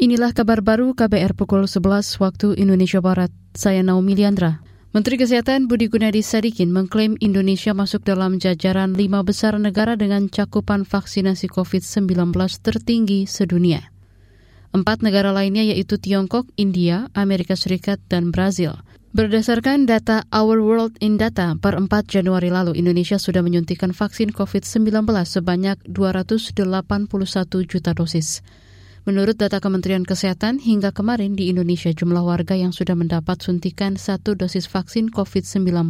Inilah kabar baru KBR pukul 11 waktu Indonesia Barat. Saya Naomi Liandra. Menteri Kesehatan Budi Gunadi Sadikin mengklaim Indonesia masuk dalam jajaran lima besar negara dengan cakupan vaksinasi COVID-19 tertinggi sedunia. Empat negara lainnya yaitu Tiongkok, India, Amerika Serikat, dan Brazil. Berdasarkan data Our World in Data per 4 Januari lalu, Indonesia sudah menyuntikkan vaksin COVID-19 sebanyak 281 juta dosis. Menurut data Kementerian Kesehatan, hingga kemarin di Indonesia jumlah warga yang sudah mendapat suntikan satu dosis vaksin COVID-19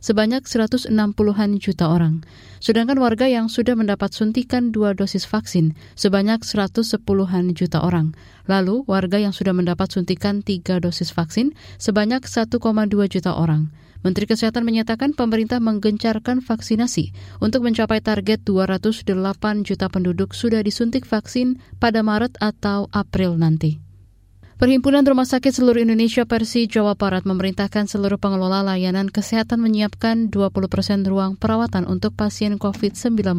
sebanyak 160-an juta orang. Sedangkan warga yang sudah mendapat suntikan dua dosis vaksin sebanyak 110-an juta orang. Lalu, warga yang sudah mendapat suntikan tiga dosis vaksin sebanyak 1,2 juta orang. Menteri Kesehatan menyatakan pemerintah menggencarkan vaksinasi untuk mencapai target 208 juta penduduk sudah disuntik vaksin pada Maret atau April nanti. Perhimpunan Rumah Sakit Seluruh Indonesia Persi Jawa Barat memerintahkan seluruh pengelola layanan kesehatan menyiapkan 20 persen ruang perawatan untuk pasien COVID-19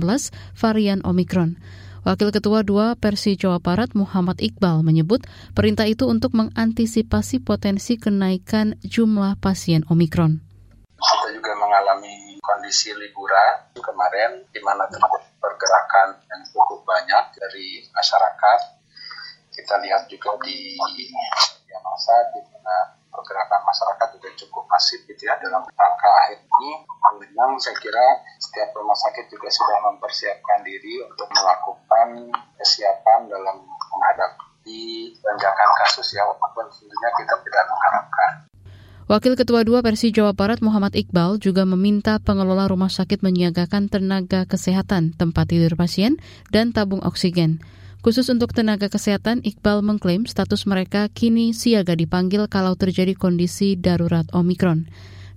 varian Omikron. Wakil Ketua 2 Persi Jawa Barat Muhammad Iqbal menyebut perintah itu untuk mengantisipasi potensi kenaikan jumlah pasien Omikron kondisi liburan kemarin di mana terjadi pergerakan yang cukup banyak dari masyarakat. Kita lihat juga di media masa di mana pergerakan masyarakat juga cukup masif gitu ya dalam rangka akhir ini. Memang saya kira setiap rumah sakit juga sudah mempersiapkan diri untuk melakukan kesiapan dalam menghadapi lonjakan kasus ya walaupun tentunya kita tidak mengharapkan. Wakil Ketua 2 Persi Jawa Barat Muhammad Iqbal juga meminta pengelola rumah sakit menyiagakan tenaga kesehatan, tempat tidur pasien, dan tabung oksigen. Khusus untuk tenaga kesehatan, Iqbal mengklaim status mereka kini siaga dipanggil kalau terjadi kondisi darurat Omikron.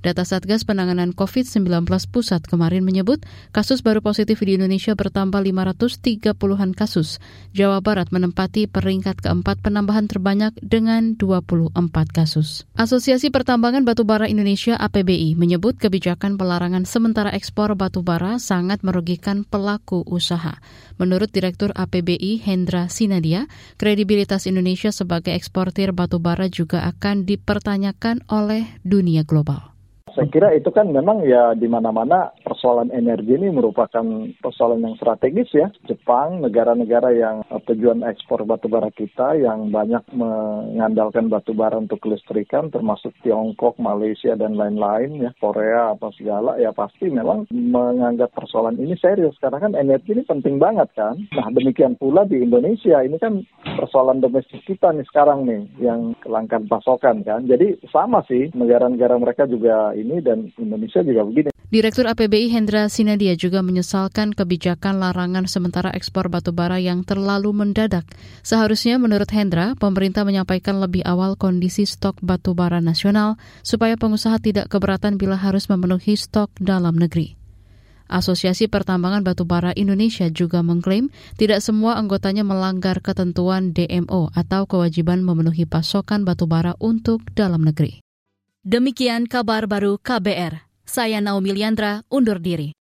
Data Satgas Penanganan COVID-19 Pusat kemarin menyebut kasus baru positif di Indonesia bertambah 530-an kasus. Jawa Barat menempati peringkat keempat penambahan terbanyak dengan 24 kasus. Asosiasi Pertambangan Batubara Indonesia APBI menyebut kebijakan pelarangan sementara ekspor batubara sangat merugikan pelaku usaha. Menurut Direktur APBI Hendra Sinadia, kredibilitas Indonesia sebagai eksportir batubara juga akan dipertanyakan oleh dunia global. Saya kira itu kan memang ya di mana-mana persoalan energi ini merupakan persoalan yang strategis ya. Jepang, negara-negara yang eh, tujuan ekspor batubara kita yang banyak mengandalkan batubara untuk kelistrikan termasuk Tiongkok, Malaysia dan lain-lain ya, Korea apa segala ya pasti memang menganggap persoalan ini serius karena kan energi ini penting banget kan. Nah, demikian pula di Indonesia ini kan persoalan domestik kita nih sekarang nih yang kelangkaan pasokan kan. Jadi sama sih negara-negara mereka juga ini dan Indonesia juga begini. Direktur APBI Hendra Sinadia juga menyesalkan kebijakan larangan sementara ekspor batubara yang terlalu mendadak. Seharusnya menurut Hendra, pemerintah menyampaikan lebih awal kondisi stok batubara nasional supaya pengusaha tidak keberatan bila harus memenuhi stok dalam negeri. Asosiasi Pertambangan Batubara Indonesia juga mengklaim tidak semua anggotanya melanggar ketentuan DMO atau kewajiban memenuhi pasokan batubara untuk dalam negeri. Demikian kabar baru KBR. Saya Naomi Liandra, undur diri.